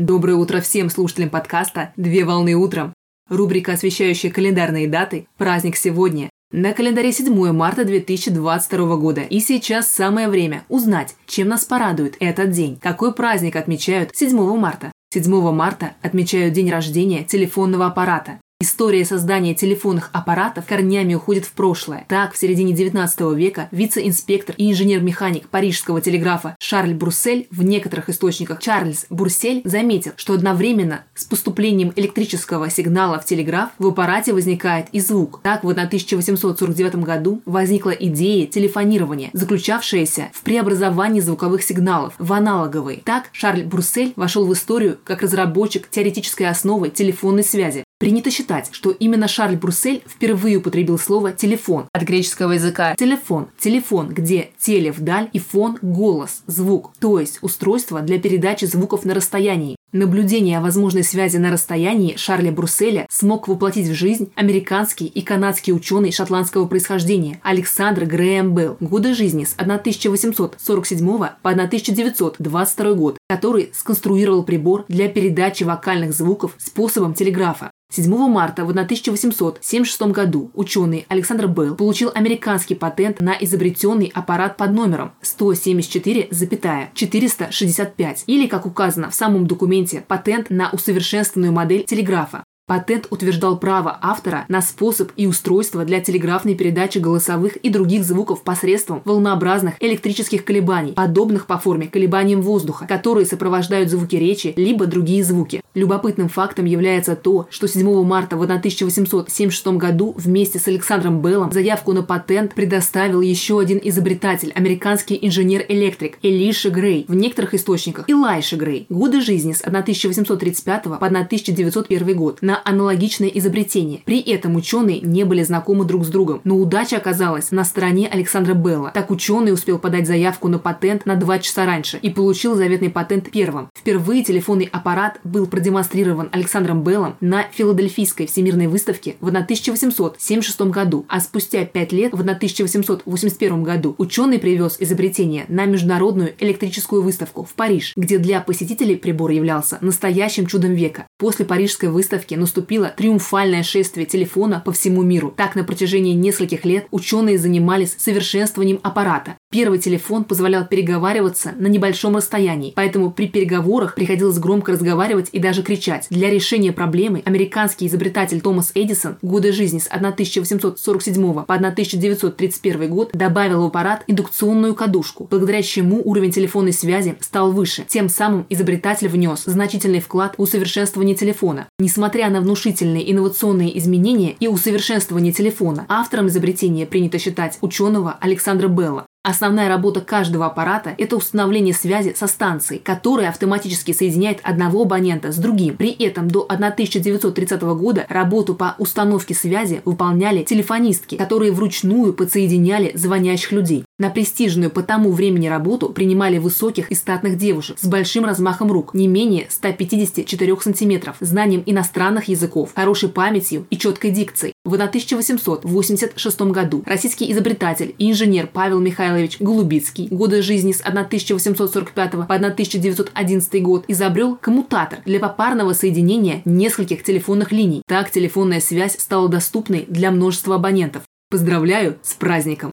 Доброе утро всем слушателям подкаста «Две волны утром». Рубрика, освещающая календарные даты «Праздник сегодня». На календаре 7 марта 2022 года. И сейчас самое время узнать, чем нас порадует этот день. Какой праздник отмечают 7 марта? 7 марта отмечают день рождения телефонного аппарата. История создания телефонных аппаратов корнями уходит в прошлое. Так, в середине 19 века вице-инспектор и инженер-механик парижского телеграфа Шарль Бруссель в некоторых источниках Чарльз Бурсель заметил, что одновременно с поступлением электрического сигнала в телеграф в аппарате возникает и звук. Так, в 1849 году возникла идея телефонирования, заключавшаяся в преобразовании звуковых сигналов в аналоговые. Так, Шарль Бруссель вошел в историю как разработчик теоретической основы телефонной связи. Принято считать, что именно Шарль Бруссель впервые употребил слово «телефон» от греческого языка «телефон». Телефон, где теле вдаль и фон – голос, звук, то есть устройство для передачи звуков на расстоянии. Наблюдение о возможной связи на расстоянии Шарля Брусселя смог воплотить в жизнь американский и канадский ученый шотландского происхождения Александр Грэм Белл. Годы жизни с 1847 по 1922 год, который сконструировал прибор для передачи вокальных звуков способом телеграфа. 7 марта в 1876 году ученый Александр Белл получил американский патент на изобретенный аппарат под номером 174,465 или, как указано в самом документе, патент на усовершенствованную модель телеграфа. Патент утверждал право автора на способ и устройство для телеграфной передачи голосовых и других звуков посредством волнообразных электрических колебаний, подобных по форме колебаниям воздуха, которые сопровождают звуки речи либо другие звуки. Любопытным фактом является то, что 7 марта в 1876 году вместе с Александром Беллом заявку на патент предоставил еще один изобретатель, американский инженер-электрик Элиша Грей. В некоторых источниках Илайша Грей. Годы жизни с 1835 по 1901 год. На аналогичное изобретение. При этом ученые не были знакомы друг с другом, но удача оказалась на стороне Александра Белла. Так ученый успел подать заявку на патент на два часа раньше и получил заветный патент первым. Впервые телефонный аппарат был продемонстрирован Александром Беллом на Филадельфийской всемирной выставке в 1876 году, а спустя пять лет, в 1881 году, ученый привез изобретение на международную электрическую выставку в Париж, где для посетителей прибор являлся настоящим чудом века. После парижской выставки наступило триумфальное шествие телефона по всему миру. Так, на протяжении нескольких лет ученые занимались совершенствованием аппарата. Первый телефон позволял переговариваться на небольшом расстоянии, поэтому при переговорах приходилось громко разговаривать и даже кричать. Для решения проблемы американский изобретатель Томас Эдисон годы жизни с 1847 по 1931 год добавил в аппарат индукционную кадушку, благодаря чему уровень телефонной связи стал выше. Тем самым изобретатель внес значительный вклад в усовершенствование телефона. Несмотря на внушительные инновационные изменения и усовершенствование телефона, автором изобретения принято считать ученого Александра Белла. Основная работа каждого аппарата – это установление связи со станцией, которая автоматически соединяет одного абонента с другим. При этом до 1930 года работу по установке связи выполняли телефонистки, которые вручную подсоединяли звонящих людей. На престижную по тому времени работу принимали высоких и статных девушек с большим размахом рук, не менее 154 сантиметров, знанием иностранных языков, хорошей памятью и четкой дикцией. В 1886 году российский изобретатель и инженер Павел Михайлович Голубицкий, годы жизни с 1845 по 1911 год, изобрел коммутатор для попарного соединения нескольких телефонных линий. Так телефонная связь стала доступной для множества абонентов. Поздравляю с праздником!